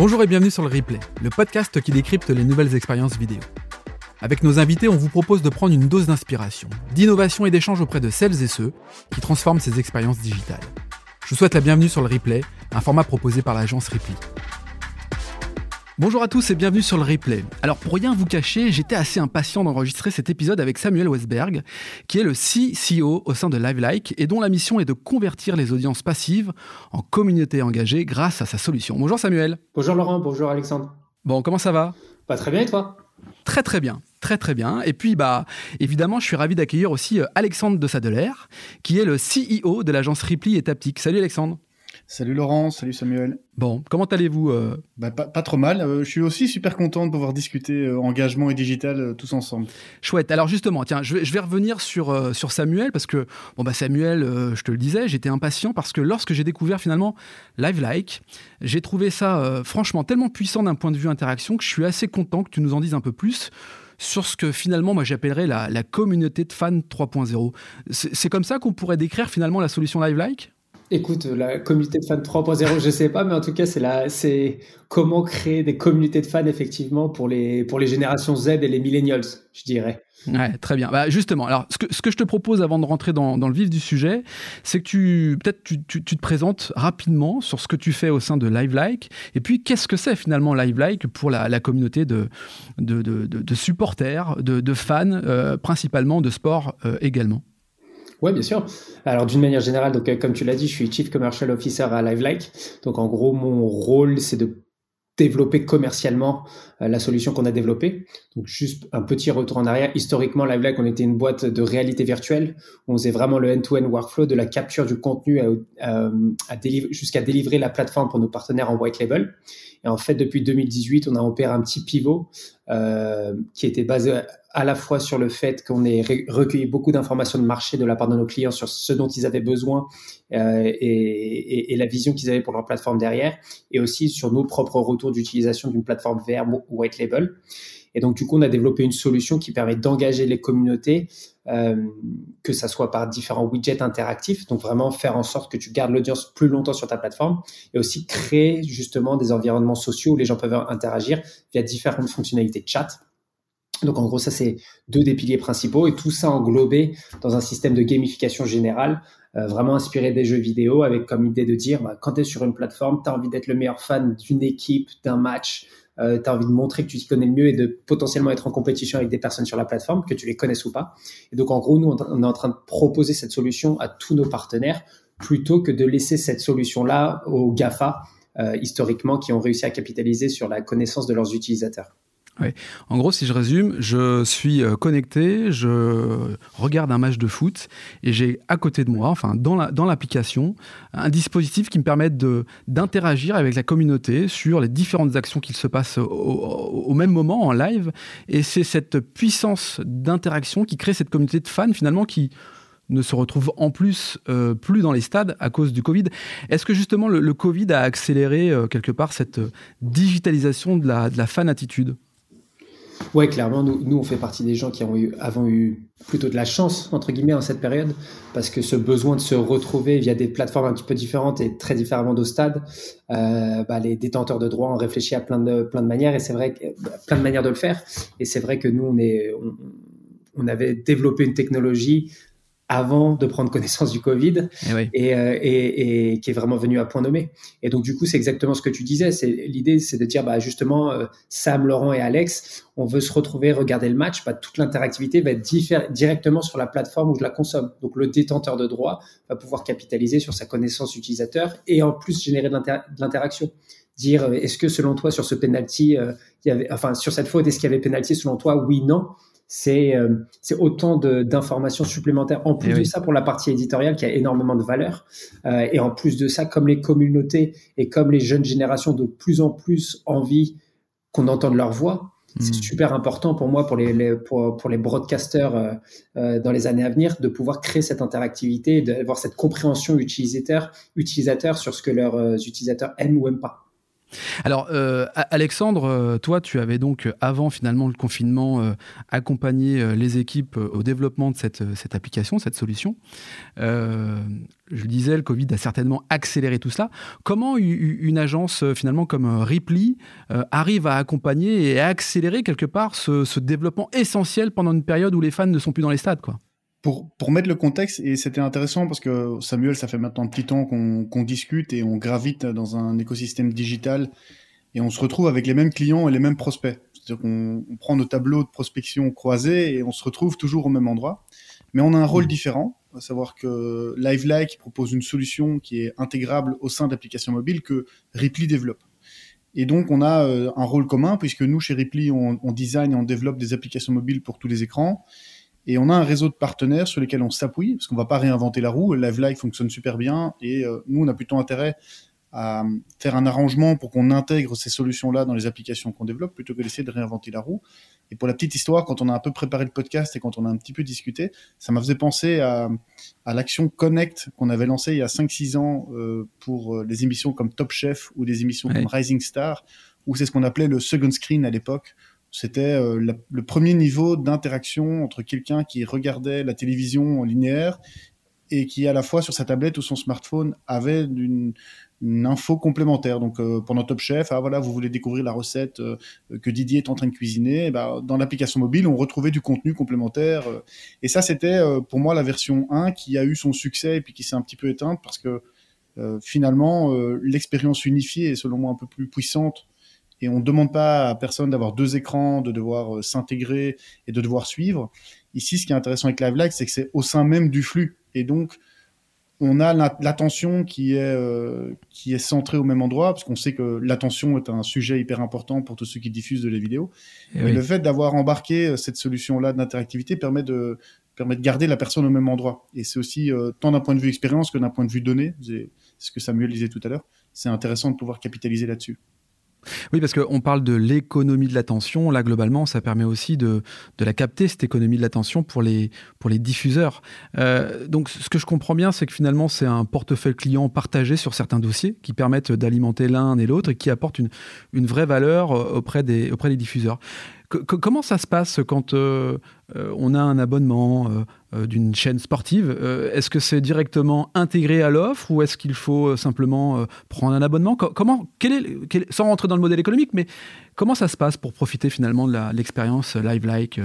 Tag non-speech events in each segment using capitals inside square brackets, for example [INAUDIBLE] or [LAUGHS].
Bonjour et bienvenue sur le Replay, le podcast qui décrypte les nouvelles expériences vidéo. Avec nos invités, on vous propose de prendre une dose d'inspiration, d'innovation et d'échange auprès de celles et ceux qui transforment ces expériences digitales. Je vous souhaite la bienvenue sur le Replay, un format proposé par l'agence Ripley. Bonjour à tous et bienvenue sur le replay. Alors pour rien vous cacher, j'étais assez impatient d'enregistrer cet épisode avec Samuel Westberg, qui est le CCO au sein de LiveLike et dont la mission est de convertir les audiences passives en communautés engagées grâce à sa solution. Bonjour Samuel. Bonjour Laurent, bonjour Alexandre. Bon, comment ça va? Pas très bien et toi? Très très bien, très très bien. Et puis bah évidemment, je suis ravi d'accueillir aussi euh, Alexandre de Sadeler, qui est le CEO de l'agence Ripley et Taptic. Salut Alexandre. Salut Laurent, salut Samuel. Bon, comment allez-vous euh? Bah, pas, trop mal. Euh, je suis aussi super content de pouvoir discuter euh, engagement et digital tous ensemble. Chouette. Alors justement, tiens, je vais, revenir sur, sur Samuel parce que, bon, bah Samuel, je te le disais, j'étais impatient parce que lorsque j'ai découvert finalement Live Like, j'ai trouvé ça franchement tellement puissant d'un point de vue interaction que je suis assez content que tu nous en dises un peu plus sur ce que finalement moi j'appellerais la, la communauté de fans 3.0. C'est comme ça qu'on pourrait décrire finalement la solution Live Like Écoute, la communauté de fans 3.0, je sais pas, mais en tout cas, c'est comment créer des communautés de fans effectivement pour les pour les générations Z et les millennials, je dirais. Ouais, très bien. Bah, justement, alors ce que, ce que je te propose avant de rentrer dans, dans le vif du sujet, c'est que tu peut-être tu, tu, te présentes rapidement sur ce que tu fais au sein de LiveLike, et puis qu'est-ce que c'est finalement LiveLike pour la, communauté de de, de, de, supporters, de, de fans, euh, principalement de sport euh, également? Oui, bien sûr. Alors d'une manière générale, donc euh, comme tu l'as dit, je suis Chief Commercial Officer à LiveLike. Donc en gros, mon rôle, c'est de développer commercialement la solution qu'on a développée. Donc juste un petit retour en arrière. Historiquement, LiveLike, on était une boîte de réalité virtuelle. On faisait vraiment le end-to-end workflow de la capture du contenu délivrer, jusqu'à délivrer la plateforme pour nos partenaires en white label. Et en fait, depuis 2018, on a opéré un petit pivot euh, qui était basé à la fois sur le fait qu'on ait recueilli beaucoup d'informations de marché de la part de nos clients sur ce dont ils avaient besoin euh, et, la vision qu'ils avaient pour leur plateforme derrière, et aussi sur nos propres retours d'utilisation d'une plateforme VR white label. Et donc, du coup, on a développé une solution qui permet d'engager les communautés, euh, que ça soit par différents widgets interactifs, donc vraiment faire en sorte que tu gardes l'audience plus longtemps sur ta plateforme, et aussi créer justement des environnements sociaux où les gens peuvent interagir via différentes fonctionnalités de chat. Donc en gros, ça c'est deux des piliers principaux et tout ça englobé dans un système de gamification générale, euh, vraiment inspiré des jeux vidéo avec comme idée de dire bah, quand tu es sur une plateforme, tu as envie d'être le meilleur fan d'une équipe, d'un match, euh, tu as envie de montrer que tu t'y connais le mieux et de potentiellement être en compétition avec des personnes sur la plateforme, que tu les connaisses ou pas. Et donc, en gros, nous, on est en train de proposer cette solution à tous nos partenaires plutôt que de laisser cette solution-là aux GAFA, euh, historiquement, qui ont réussi à capitaliser sur la connaissance de leurs utilisateurs. En gros, si je résume, je suis euh, connecté, je regarde un match de foot et j'ai à côté de moi, enfin dans l'application, un dispositif qui me permet d'interagir avec la communauté sur les différentes actions qui se passent au, même moment en live. Et c'est cette puissance d'interaction qui crée cette communauté de fans finalement qui ne se retrouve en plus euh, plus dans les stades à cause du Covid. Est-ce que justement le, Covid a accéléré euh, quelque part cette digitalisation de la, de la fan attitude Ouais, clairement, nous, nous, on fait partie des gens qui ont eu, avant eu plutôt de la chance, entre guillemets, en cette période, parce que ce besoin de se retrouver via des plateformes un petit peu différentes et très différemment de stade, euh, bah, les détenteurs de droits ont réfléchi à plein de, plein de manières, et c'est vrai que, bah, plein de manières de le faire. Et c'est vrai que nous, on est, on, on avait développé une technologie avant de prendre connaissance du Covid eh euh, et, et, qui est vraiment venu à point nommé. Et donc du coup, c'est exactement ce que tu disais. C'est l'idée, c'est de dire bah justement euh, Sam, Laurent et Alex, on veut se retrouver, regarder le match. Bah, toute l'interactivité va être directement sur la plateforme où je la consomme. Donc le détenteur de droit va pouvoir capitaliser sur sa connaissance utilisateur et en plus générer de l'interaction. Dire euh, est-ce que selon toi sur ce penalty, il y avait, enfin sur cette faute, est-ce qu'il y avait penalty selon toi? Oui, non c'est euh, c'est autant d'informations supplémentaires. En plus eh de ça, pour la partie éditoriale qui a énormément de valeur. Euh, et en plus de ça, comme les communautés et comme les jeunes générations de plus en plus envie qu'on entende leur voix, c'est hmm. super important pour moi, pour les, pour, pour, les broadcasters euh, euh, dans les années à venir, de pouvoir créer cette interactivité, d'avoir cette compréhension utilisateur, utilisateur sur ce que leurs euh, utilisateurs aiment ou aiment pas. Alors, euh, Alexandre, euh, toi, tu avais donc, euh, avant finalement le confinement, accompagné les équipes au développement de cette, cette application, cette solution. je le disais, le Covid a certainement accéléré tout cela. Comment une agence finalement comme Ripley arrive à accompagner et à accélérer quelque part ce, développement essentiel pendant une période où les fans ne sont plus dans les stades quoi? Pour, pour mettre le contexte, et c'était intéressant parce que Samuel, ça fait maintenant un petit temps qu'on discute et on gravite dans un écosystème digital et on se retrouve avec les mêmes clients et les mêmes prospects. C'est-à-dire qu'on prend nos tableaux de prospection croisés et on se retrouve toujours au même endroit. Mais on a un rôle mmh. différent, à savoir que LiveLike propose une solution qui est intégrable au sein d'applications mobiles que Ripley développe. Et donc, on a euh, un rôle commun, puisque nous, chez Ripley, on, on, design et on développe des applications mobiles pour tous les écrans. Et on a un réseau de partenaires sur lesquels on s'appuie, parce qu'on ne va pas réinventer la roue. LiveLike fonctionne super bien, et euh, nous, on a plutôt intérêt à faire un arrangement pour qu'on intègre ces solutions-là dans les applications qu'on développe plutôt que d'essayer de réinventer la roue. Et pour la petite histoire, quand on a un peu préparé le podcast et quand on a un petit peu discuté, ça m'a fait penser à, à l'action Connect qu'on avait lancée il y a 5-6 ans euh, pour euh, des émissions comme Top Chef ou des émissions comme Rising Star, où c'est ce qu'on appelait le second screen à l'époque. C'était euh, le premier niveau d'interaction entre quelqu'un qui regardait la télévision en linéaire et qui à la fois sur sa tablette ou son smartphone avait une, info complémentaire. Donc euh, pendant Top Chef, ah voilà, vous voulez découvrir la recette euh, que Didier est en train de cuisiner, eh ben, dans l'application mobile, on retrouvait du contenu complémentaire. Euh. et ça, c'était pour moi la version 1 qui a eu son succès et puis qui s'est un petit peu éteinte parce que finalement, l'expérience unifiée est selon moi un peu plus puissante. Et on ne demande pas à personne d'avoir deux écrans, de devoir s'intégrer et de devoir suivre. Ici, ce qui est intéressant avec LiveLike, c'est que c'est au sein même du flux. Et donc, on a l'attention qui est euh, qui est centrée au même endroit parce qu'on sait que l'attention est un sujet hyper important pour tous ceux qui diffusent de les vidéos. Et, le fait d'avoir embarqué euh, cette solution-là d'interactivité permet de permet de garder la personne au même endroit. Et c'est aussi euh, tant d'un point de vue expérience que d'un point de vue données. C'est ce que Samuel disait tout à l'heure. C'est intéressant de pouvoir capitaliser là-dessus. Oui, parce qu'on parle de l'économie de l'attention. Là, globalement, ça permet aussi de, la capter, cette économie de l'attention, pour les, diffuseurs. Euh, donc, ce que je comprends bien, c'est que finalement, c'est un portefeuille client partagé sur certains dossiers qui permettent d'alimenter l'un et l'autre et qui apportent une, vraie valeur euh, auprès des, diffuseurs comment ça se passe quand euh, on a un abonnement d'une chaîne sportive Est-ce que c'est directement intégré à l'offre ou est-ce qu'il faut simplement prendre un abonnement? Comment, sans rentrer dans le modèle économique, mais comment ça se passe pour profiter finalement de l'expérience live-like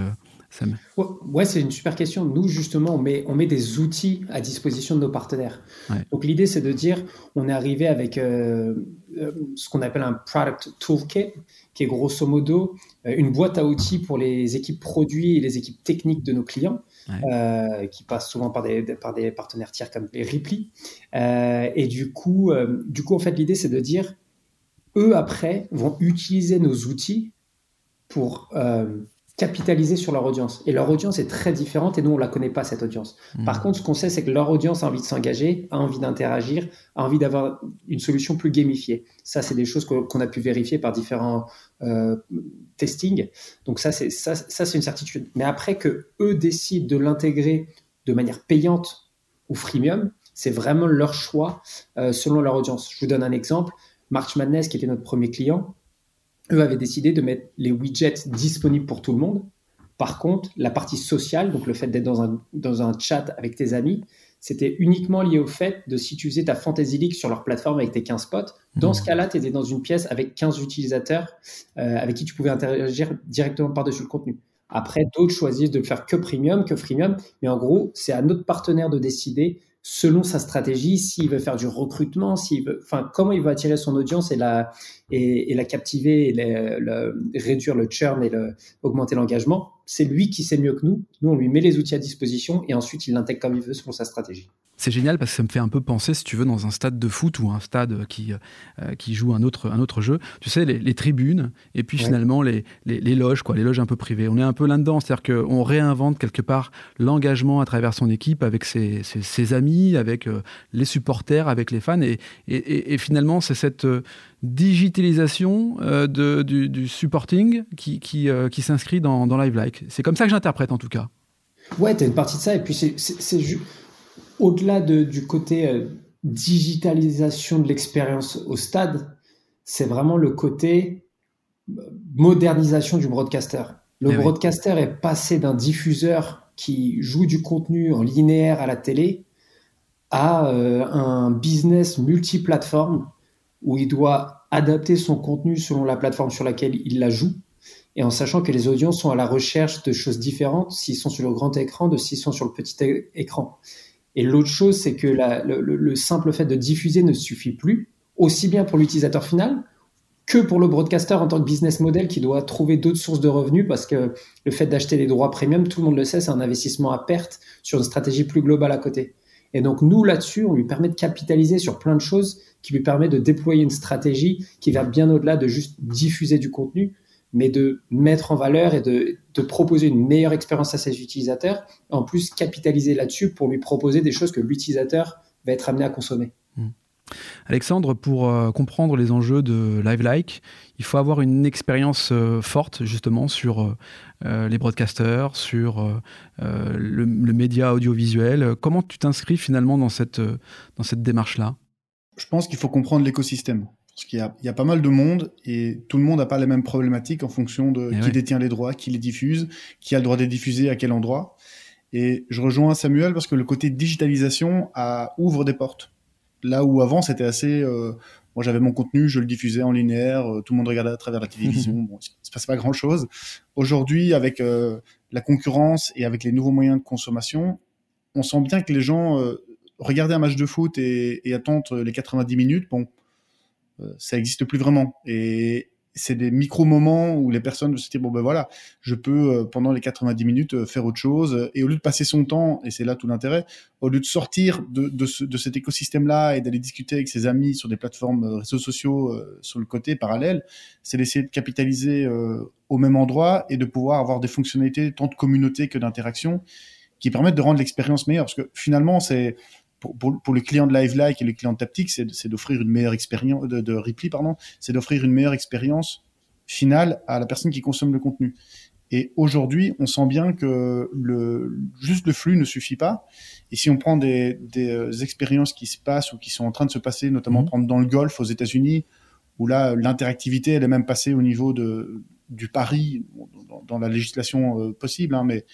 Sam ouais, c'est une super question. Nous, justement, on met, on met des outils à disposition de nos partenaires. Donc, l'idée, c'est de dire, on est arrivé avec ce qu'on appelle un product toolkit, qui est grosso modo euh, une boîte à outils pour les équipes produits et les équipes techniques de nos clients, euh, qui passent souvent par des, par des partenaires tiers comme les Ripley. Euh, et du coup, du coup, en fait, l'idée, c'est de dire, eux, après, vont utiliser nos outils pour capitaliser sur leur audience. Et leur audience est très différente et nous, on ne la connaît pas, cette audience. Hmm. Par contre, ce qu'on sait, c'est que leur audience a envie de s'engager, a envie d'interagir, a envie d'avoir une solution plus gamifiée. Ça, c'est des choses qu'on a pu vérifier par différents euh, testings. Donc ça, c'est ça, ça c'est une certitude. Mais après que eux décident de l'intégrer de manière payante ou freemium, c'est vraiment leur choix euh, selon leur audience. Je vous donne un exemple. March Madness, qui était notre premier client, eux avaient décidé de mettre les widgets disponibles pour tout le monde. Par contre, la partie sociale, donc le fait d'être dans un, dans un chat avec tes amis, c'était uniquement lié au fait de si tu faisais ta Fantasy League sur leur plateforme avec tes 15 potes. Dans ce mmh. cas-là, tu étais dans une pièce avec 15 utilisateurs euh, avec qui tu pouvais interagir directement par-dessus le contenu. Après, d'autres choisissent de le faire que premium, que freemium. Mais en gros, c'est à notre partenaire de décider selon sa stratégie, s'il veut faire du recrutement, s'il veut, enfin, comment il veut attirer son audience et la, et, la captiver, et réduire le churn et le, augmenter l'engagement. C'est lui qui sait mieux que nous. Nous, on lui met les outils à disposition et ensuite il l'intègre comme il veut selon sa stratégie. C'est génial parce que ça me fait un peu penser, si tu veux, dans un stade de foot ou un stade qui, euh, qui joue un autre, un autre jeu. Tu sais, les, tribunes et puis finalement les, les, loges, quoi, les loges un peu privées. On est un peu là-dedans, c'est-à-dire qu'on réinvente quelque part l'engagement à travers son équipe avec ses, ses, amis, avec euh, les supporters, avec les fans. Et, et, finalement, c'est cette euh, digitalisation de, du, supporting qui, qui, qui s'inscrit dans, dans Live Like. C'est comme ça que j'interprète en tout cas. Ouais, tu as une partie de ça. Et puis, c'est juste au-delà du côté euh, digitalisation de l'expérience au stade, c'est vraiment le côté euh, modernisation du broadcaster. Le eh broadcaster est passé d'un diffuseur qui joue du contenu en linéaire à la télé à un business multiplateforme où il doit adapter son contenu selon la plateforme sur laquelle il la joue et en sachant que les audiences sont à la recherche de choses différentes s'ils sont sur le grand écran de s'ils sont sur le petit écran. Et l'autre chose, c'est que le, simple fait de diffuser ne suffit plus, aussi bien pour l'utilisateur final que pour le broadcaster en tant que business model qui doit trouver d'autres sources de revenus parce que le fait d'acheter des droits premium, tout le monde le sait, c'est un investissement à perte sur une stratégie plus globale à côté. Et donc nous, là-dessus, on lui permet de capitaliser sur plein de choses qui lui permet de déployer une stratégie qui va bien au-delà de juste diffuser du contenu, mais de mettre en valeur et de, proposer une meilleure expérience à ses utilisateurs, en plus capitaliser là-dessus pour lui proposer des choses que l'utilisateur va être amené à consommer. Hmm. Alexandre, pour euh, comprendre les enjeux de Live Like, il faut avoir une expérience euh, forte justement sur euh, les broadcasters, sur le, média audiovisuel. Comment tu t'inscris finalement dans cette, dans cette démarche-là? Je pense qu'il faut comprendre l'écosystème. Parce qu'il y, a pas mal de monde et tout le monde n'a pas les mêmes problématiques en fonction de eh qui détient les droits, qui les diffuse, qui a le droit de les diffuser, à quel endroit. Et je rejoins Samuel parce que le côté digitalisation a, ouvre des portes. Là où avant c'était assez, euh, moi j'avais mon contenu, je le diffusais en linéaire, euh, tout le monde regardait à travers la télévision, [LAUGHS] bon, il se passe pas grand chose. Aujourd'hui, avec euh, la concurrence et avec les nouveaux moyens de consommation, on sent bien que les gens regarder un match de foot et, et attendent les 90 minutes, bon, euh, ça n'existe plus vraiment. Et c'est des micro-moments où les personnes se disent, bon ben voilà, je peux euh, pendant les 90 minutes euh, faire autre chose. Et au lieu de passer son temps, et c'est là tout l'intérêt, au lieu de sortir de cet écosystème-là et d'aller discuter avec ses amis sur des plateformes réseaux sociaux sur le côté parallèle, c'est d'essayer de capitaliser au même endroit et de pouvoir avoir des fonctionnalités tant de communauté que d'interaction qui permettent de rendre l'expérience meilleure. Parce que finalement, c'est pour, pour, les clients de Live Like et les clients de Taptic, c'est d'offrir une meilleure expérience, de, de Ripley, pardon, c'est d'offrir une meilleure expérience finale à la personne qui consomme le contenu. Et aujourd'hui, on sent bien que le, juste le flux ne suffit pas. Et si on prend des, des euh, expériences qui se passent ou qui sont en train de se passer, notamment mmh. prendre dans le golf aux États-Unis, où là, l'interactivité, elle est même passée au niveau de, du pari, dans, dans la législation euh, possible, hein, mais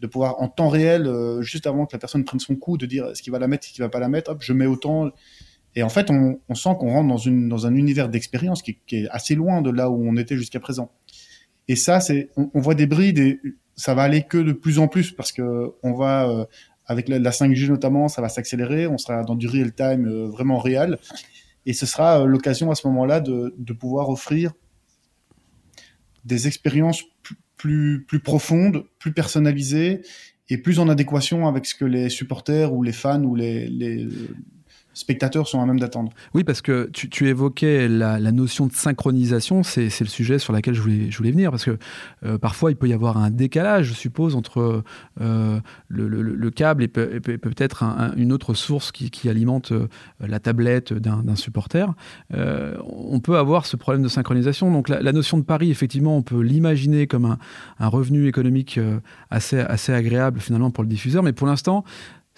de pouvoir en temps réel, euh, juste avant que la personne prenne son coup, de dire est-ce qu'il va la mettre, est-ce qu'il va pas la mettre, hop, je mets autant. Et en fait, on, sent qu'on rentre dans, une, dans un univers d'expérience qui, est assez loin de là où on était jusqu'à présent. Et ça, c'est, on, voit des brides et ça va aller que de plus en plus parce que on va, euh, avec la, 5G notamment, ça va s'accélérer, on sera dans du real time euh, vraiment réel. Et ce sera l'occasion à ce moment-là de, de pouvoir offrir des expériences plus, plus profonde, plus personnalisée et plus en adéquation avec ce que les supporters ou les fans ou les, les, spectateurs sont à même d'attendre. Oui, parce que tu, évoquais la, notion de synchronisation, c'est le sujet sur lequel je voulais, venir, parce que euh, parfois il peut y avoir un décalage, je suppose, entre euh, le, câble et, peut-être une autre source qui, alimente euh, la tablette d'un supporter. on peut avoir ce problème de synchronisation. Donc la, notion de pari, effectivement, on peut l'imaginer comme un, revenu économique assez agréable finalement pour le diffuseur, mais pour l'instant,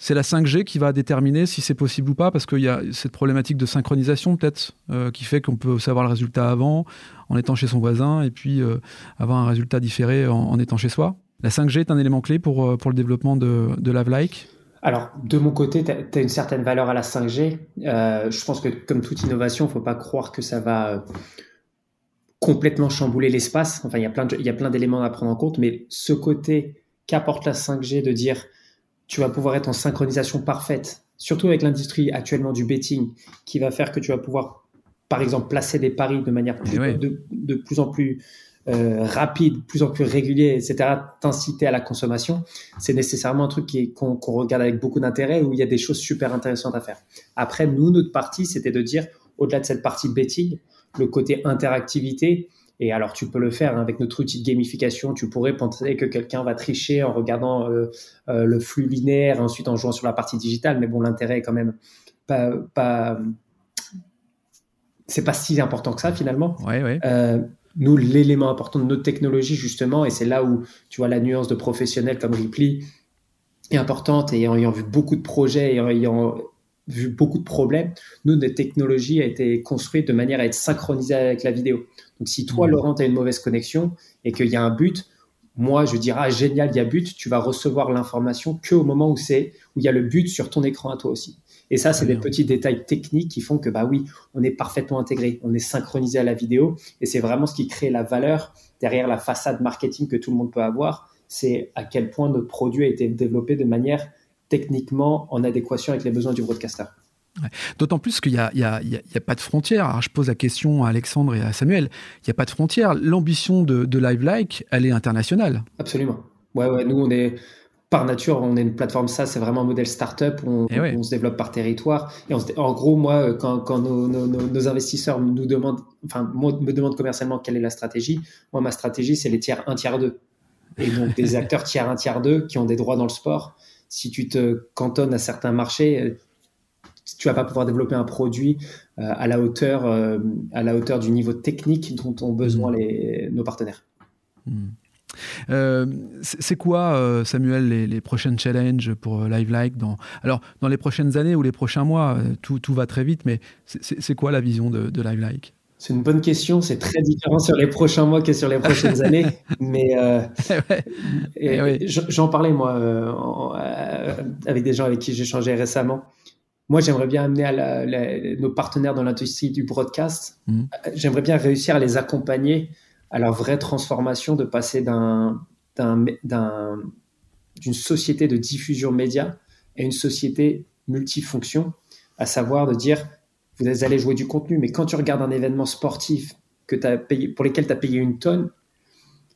c'est la 5G qui va déterminer si c'est possible ou pas, parce qu'il y a cette problématique de synchronisation peut-être euh, qui fait qu'on peut savoir le résultat avant en étant chez son voisin et puis euh, avoir un résultat différé en, étant chez soi. La 5G est un élément clé pour, euh, pour le développement de, de LaveLike alors, de mon côté, tu as, une certaine valeur à la 5G. je pense que comme toute innovation, il ne faut pas croire que ça va complètement chambouler l'espace. Enfin, il y a plein d'éléments à prendre en compte, mais ce côté qu'apporte la 5G de dire tu vas pouvoir être en synchronisation parfaite, surtout avec l'industrie actuellement du betting, qui va faire que tu vas pouvoir, par exemple, placer des paris de manière eh de, plus en plus euh, rapide, plus en plus régulier, etc., t'inciter à la consommation, c'est nécessairement un truc qu'on regarde avec beaucoup d'intérêt, où il y a des choses super intéressantes à faire. Après, nous, notre partie, c'était de dire, au-delà de cette partie betting, le côté interactivité, et alors, tu peux le faire hein, avec notre outil de gamification. Tu pourrais penser que quelqu'un va tricher en regardant euh, euh, le flux linéaire, ensuite en jouant sur la partie digitale. Mais bon, l'intérêt est quand même pas, pas c'est pas si important que ça finalement. Euh, nous, l'élément important de notre technologie justement, et c'est là où tu vois la nuance de professionnels comme Ripley est importante et ayant vu beaucoup de projets et ayant vu beaucoup de problèmes, nous, notre technologie a été construite de manière à être synchronisée avec la vidéo. Donc, si toi, mmh. Laurent, tu as une mauvaise connexion et qu'il y a un but, moi, je dirais, ah, génial, il y a but, tu vas recevoir l'information qu'au moment où c'est, où il y a le but sur ton écran à toi aussi. Et ça, c'est des petits détails techniques qui font que, bah oui, on est parfaitement intégré, on est synchronisé à la vidéo. Et c'est vraiment ce qui crée la valeur derrière la façade marketing que tout le monde peut avoir. C'est à quel point notre produit a été développé de manière techniquement en adéquation avec les besoins du broadcaster. D'autant plus qu'il n'y a, a, pas de frontières. Alors, je pose la question à Alexandre et à Samuel. Il n'y a pas de frontières. L'ambition de, de Live Like, elle est internationale. Absolument. Ouais, ouais, nous, on est par nature, on est une plateforme ça, c'est vraiment un modèle startup. On, eh on se développe par territoire. Et en gros, moi, quand, quand nos, nos, investisseurs nous demandent, enfin, me demandent commercialement quelle est la stratégie, moi, ma stratégie, c'est les tiers 1, tiers 2. Et donc, des [LAUGHS] acteurs tiers 1, tiers 2 qui ont des droits dans le sport. Si tu te cantonnes à certains marchés, tu vas pas pouvoir développer un produit euh, à la hauteur, euh, à la hauteur du niveau technique dont ont besoin mm. les, nos partenaires. Mm. Euh, c'est quoi, Samuel, les, prochaines challenges pour Live Like dans... Alors, dans les prochaines années ou les prochains mois, tout, tout va très vite, mais c'est quoi la vision de, de Live Like? C'est une bonne question. C'est très différent sur les prochains mois que sur les prochaines [LAUGHS] années. Mais eh eh j'en parlais, moi, avec des gens avec qui j'ai changé récemment moi, j'aimerais bien amener à nos partenaires dans l'industrie du broadcast, mmh. j'aimerais bien réussir à les accompagner à leur vraie transformation de passer d'un, d'une société de diffusion média à une société multifonction, à savoir de dire, vous allez jouer du contenu, mais quand tu regardes un événement sportif que as payé, pour lequel tu as payé une tonne,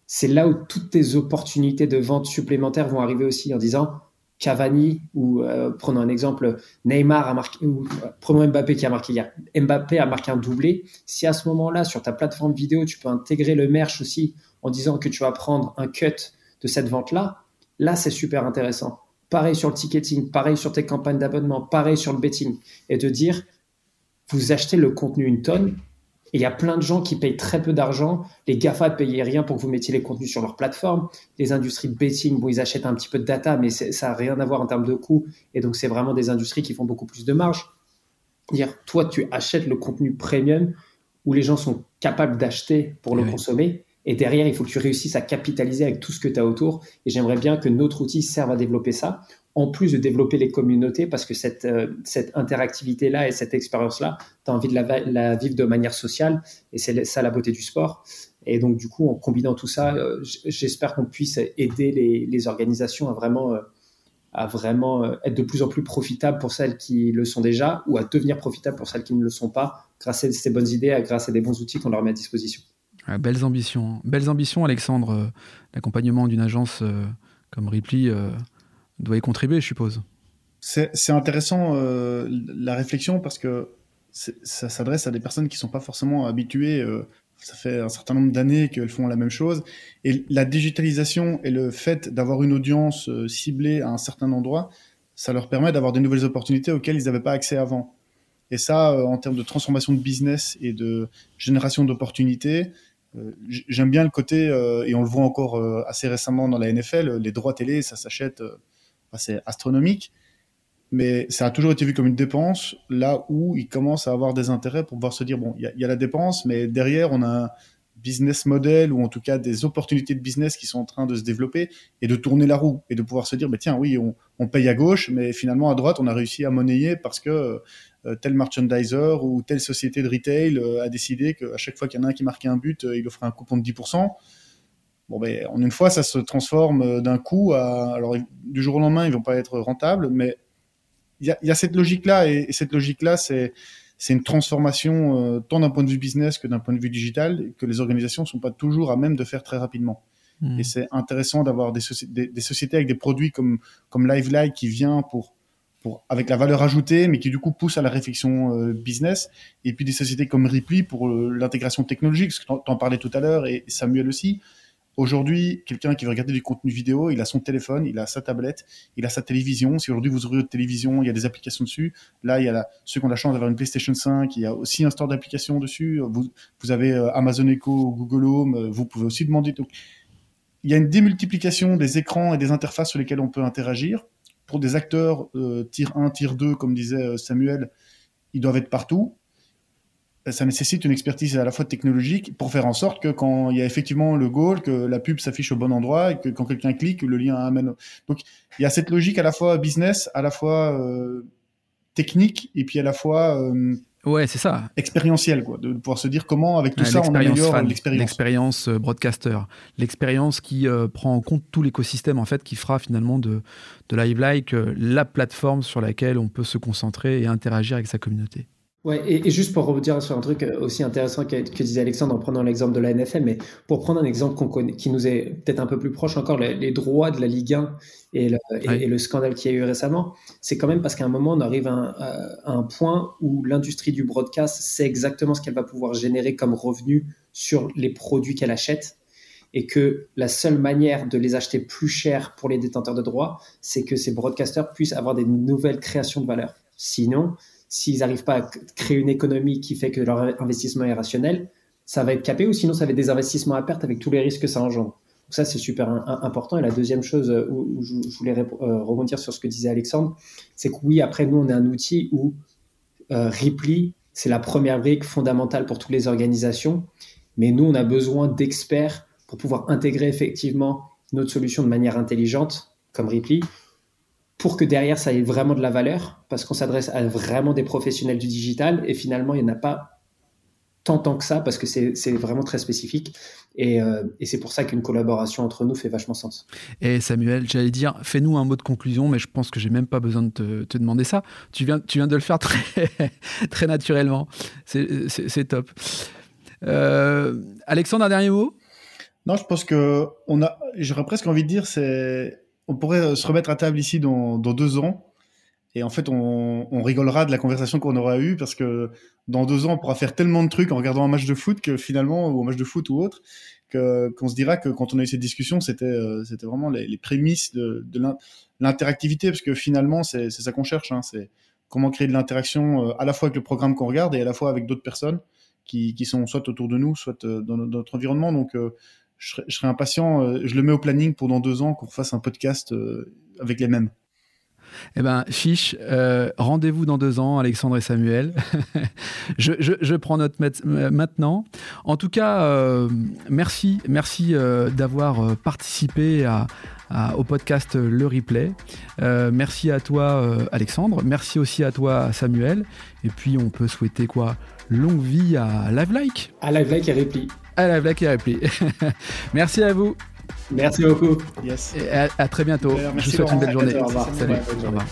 c'est là où toutes tes opportunités de vente supplémentaires vont arriver aussi en disant, Cavani ou euh, prenons un exemple, Neymar a marqué, ou euh, prenons Mbappé qui a marqué hier. Mbappé a marqué un doublé. Si à ce moment-là, sur ta plateforme vidéo, tu peux intégrer le merch aussi en disant que tu vas prendre un cut de cette vente-là, là, c'est super intéressant. Pareil sur le ticketing, pareil sur tes campagnes d'abonnement, pareil sur le betting. Et de dire, vous achetez le contenu une tonne, et il y a plein de gens qui payent très peu d'argent. Les GAFA ne payaient rien pour que vous mettiez les contenus sur leur plateforme. Les industries de betting, bon, ils achètent un petit peu de data, mais ça n'a rien à voir en termes de coût. Et donc, c'est vraiment des industries qui font beaucoup plus de marge. Dire, toi, tu achètes le contenu premium où les gens sont capables d'acheter pour le consommer. Et derrière, il faut que tu réussisses à capitaliser avec tout ce que tu as autour. Et j'aimerais bien que notre outil serve à développer ça en plus de développer les communautés, parce que cette, euh, interactivité-là et cette expérience-là, tu as envie de la, vivre de manière sociale, et c'est ça la beauté du sport. Et donc, du coup, en combinant tout ça, euh, j'espère qu'on puisse aider les, organisations à vraiment, euh, être de plus en plus profitables pour celles qui le sont déjà, ou à devenir profitables pour celles qui ne le sont pas, grâce à ces bonnes idées, grâce à des bons outils qu'on leur met à disposition. Ah, belles ambitions. Belles ambitions, Alexandre. L'accompagnement d'une agence comme Ripley doit y contribuer, je suppose. C'est intéressant euh, la réflexion parce que ça s'adresse à des personnes qui ne sont pas forcément habituées. Euh, ça fait un certain nombre d'années qu'elles font la même chose. Et la digitalisation et le fait d'avoir une audience euh, ciblée à un certain endroit, ça leur permet d'avoir des nouvelles opportunités auxquelles ils n'avaient pas accès avant. Et ça, en termes de transformation de business et de génération d'opportunités, j'aime bien le côté, et on le voit encore assez récemment dans la NFL, les droits télé, ça s'achète c'est astronomique, mais ça a toujours été vu comme une dépense, là où il commence à avoir des intérêts pour pouvoir se dire, bon, il y, a la dépense, mais derrière, on a un business model, ou en tout cas des opportunités de business qui sont en train de se développer, et de tourner la roue, et de pouvoir se dire, mais tiens, oui, on, paye à gauche, mais finalement, à droite, on a réussi à monnayer parce que euh, tel merchandiser ou telle société de retail euh, a décidé qu'à chaque fois qu'il y en a un qui marquait un but, euh, il offrait un coupon de 10%. Bon, ben, en une fois, ça se transforme euh, d'un coup à. Alors, du jour au lendemain, ils vont pas être rentables, mais il y a, cette logique-là, et, cette logique-là, c'est c'est une transformation euh, tant d'un point de vue business que d'un point de vue digital que les organisations sont pas toujours à même de faire très rapidement. Hmm. Et c'est intéressant d'avoir des, des, sociétés avec des produits comme comme LiveLight qui vient pour pour avec la valeur ajoutée, mais qui du coup pousse à la réflexion euh, business. Et puis des sociétés comme Ripley pour l'intégration technologique, ce que tu en parlais tout à l'heure et Samuel aussi Aujourd'hui, quelqu'un qui veut regarder du contenu vidéo, il a son téléphone, il a sa tablette, il a sa télévision. Si aujourd'hui vous ouvrez votre télévision, il y a des applications dessus. Là, il y a ceux qui ont la chance d'avoir une PlayStation 5, il y a aussi un store d'applications dessus. Vous, avez euh, Amazon Echo, Google Home, euh, vous pouvez aussi demander. Donc, il y a une démultiplication des écrans et des interfaces sur lesquelles on peut interagir. Pour des acteurs euh, tier 1, tier 2, comme disait Samuel, ils doivent être partout ça nécessite une expertise à la fois technologique pour faire en sorte que quand il y a effectivement le goal, que la pub s'affiche au bon endroit et que quand quelqu'un clique, le lien amène. Donc il y a cette logique à la fois business, à la fois euh, technique et puis à la fois Ouais, c'est ça. Expérientiel, quoi, de pouvoir se dire comment, avec tout ça, on améliore l'expérience. L'expérience euh, broadcaster, l'expérience qui euh, prend en compte tout l'écosystème en fait, qui fera finalement de, de Live Like euh, la plateforme sur laquelle on peut se concentrer et interagir avec sa communauté. Ouais, et, juste pour revenir sur un truc aussi intéressant que, disait Alexandre en prenant l'exemple de la NFL, mais pour prendre un exemple qu'on connaît, qui nous est peut-être un peu plus proche encore, les, droits de la Ligue 1 et le, et, le scandale qu'il y a eu récemment, c'est quand même parce qu'à un moment, on arrive à un, point où l'industrie du broadcast sait exactement ce qu'elle va pouvoir générer comme revenu sur les produits qu'elle achète et que la seule manière de les acheter plus cher pour les détenteurs de droits, c'est que ces broadcasters puissent avoir des nouvelles créations de valeur. Sinon, s'ils n'arrivent pas à créer une économie qui fait que leur investissement est rationnel, ça va être capé ou sinon ça va être des investissements à perte avec tous les risques que ça engendre. Donc ça, c'est super important. Et la deuxième chose euh, où, je, voulais euh, rebondir sur ce que disait Alexandre, c'est que oui, après, nous, on est un outil où euh, Ripley, c'est la première brique fondamentale pour toutes les organisations. Mais nous, on a besoin d'experts pour pouvoir intégrer effectivement notre solution de manière intelligente, comme Ripley, pour que derrière ça ait vraiment de la valeur, parce qu'on s'adresse à vraiment des professionnels du digital, et finalement, il n'y en a pas tant, tant que ça, parce que c'est vraiment très spécifique. Et, euh, et c'est pour ça qu'une collaboration entre nous fait vachement sens. Et Samuel, j'allais dire, fais-nous un mot de conclusion, mais je pense que j'ai même pas besoin de te, te, demander ça. Tu viens, tu viens de le faire très, [LAUGHS] très naturellement. C'est top. Euh, Alexandre, un dernier mot? Non, je pense que on a, j'aurais presque envie de dire, c'est on pourrait se remettre à table ici dans, deux ans. Et en fait, on, rigolera de la conversation qu'on aura eue parce que dans deux ans, on pourra faire tellement de trucs en regardant un match de foot que finalement, ou un match de foot ou autre, qu'on se dira que quand on a eu cette discussion, c'était euh, vraiment les, prémices de, l'interactivité parce que finalement, c'est ça qu'on cherche. Hein. c'est comment créer de l'interaction euh, à la fois avec le programme qu'on regarde et à la fois avec d'autres personnes qui, sont soit autour de nous, soit euh, dans notre environnement. Donc, je serais, impatient. Euh, je le mets au planning pour dans deux ans qu'on fasse un podcast euh, avec les mêmes. Eh ben, fiche, euh, rendez-vous dans deux ans, Alexandre et Samuel. [LAUGHS] je, prends note maintenant. En tout cas, merci, merci d'avoir participé au podcast Le Replay. merci à toi, Alexandre. Merci aussi à toi, Samuel. Et puis, on peut souhaiter quoi? Longue vie à Live Like. À Live Like et Repli à la blague et repli. [LAUGHS] Merci à vous. Merci beaucoup. Yes. Et à, très bientôt. Je vous souhaite une belle journée. Salut. Au revoir.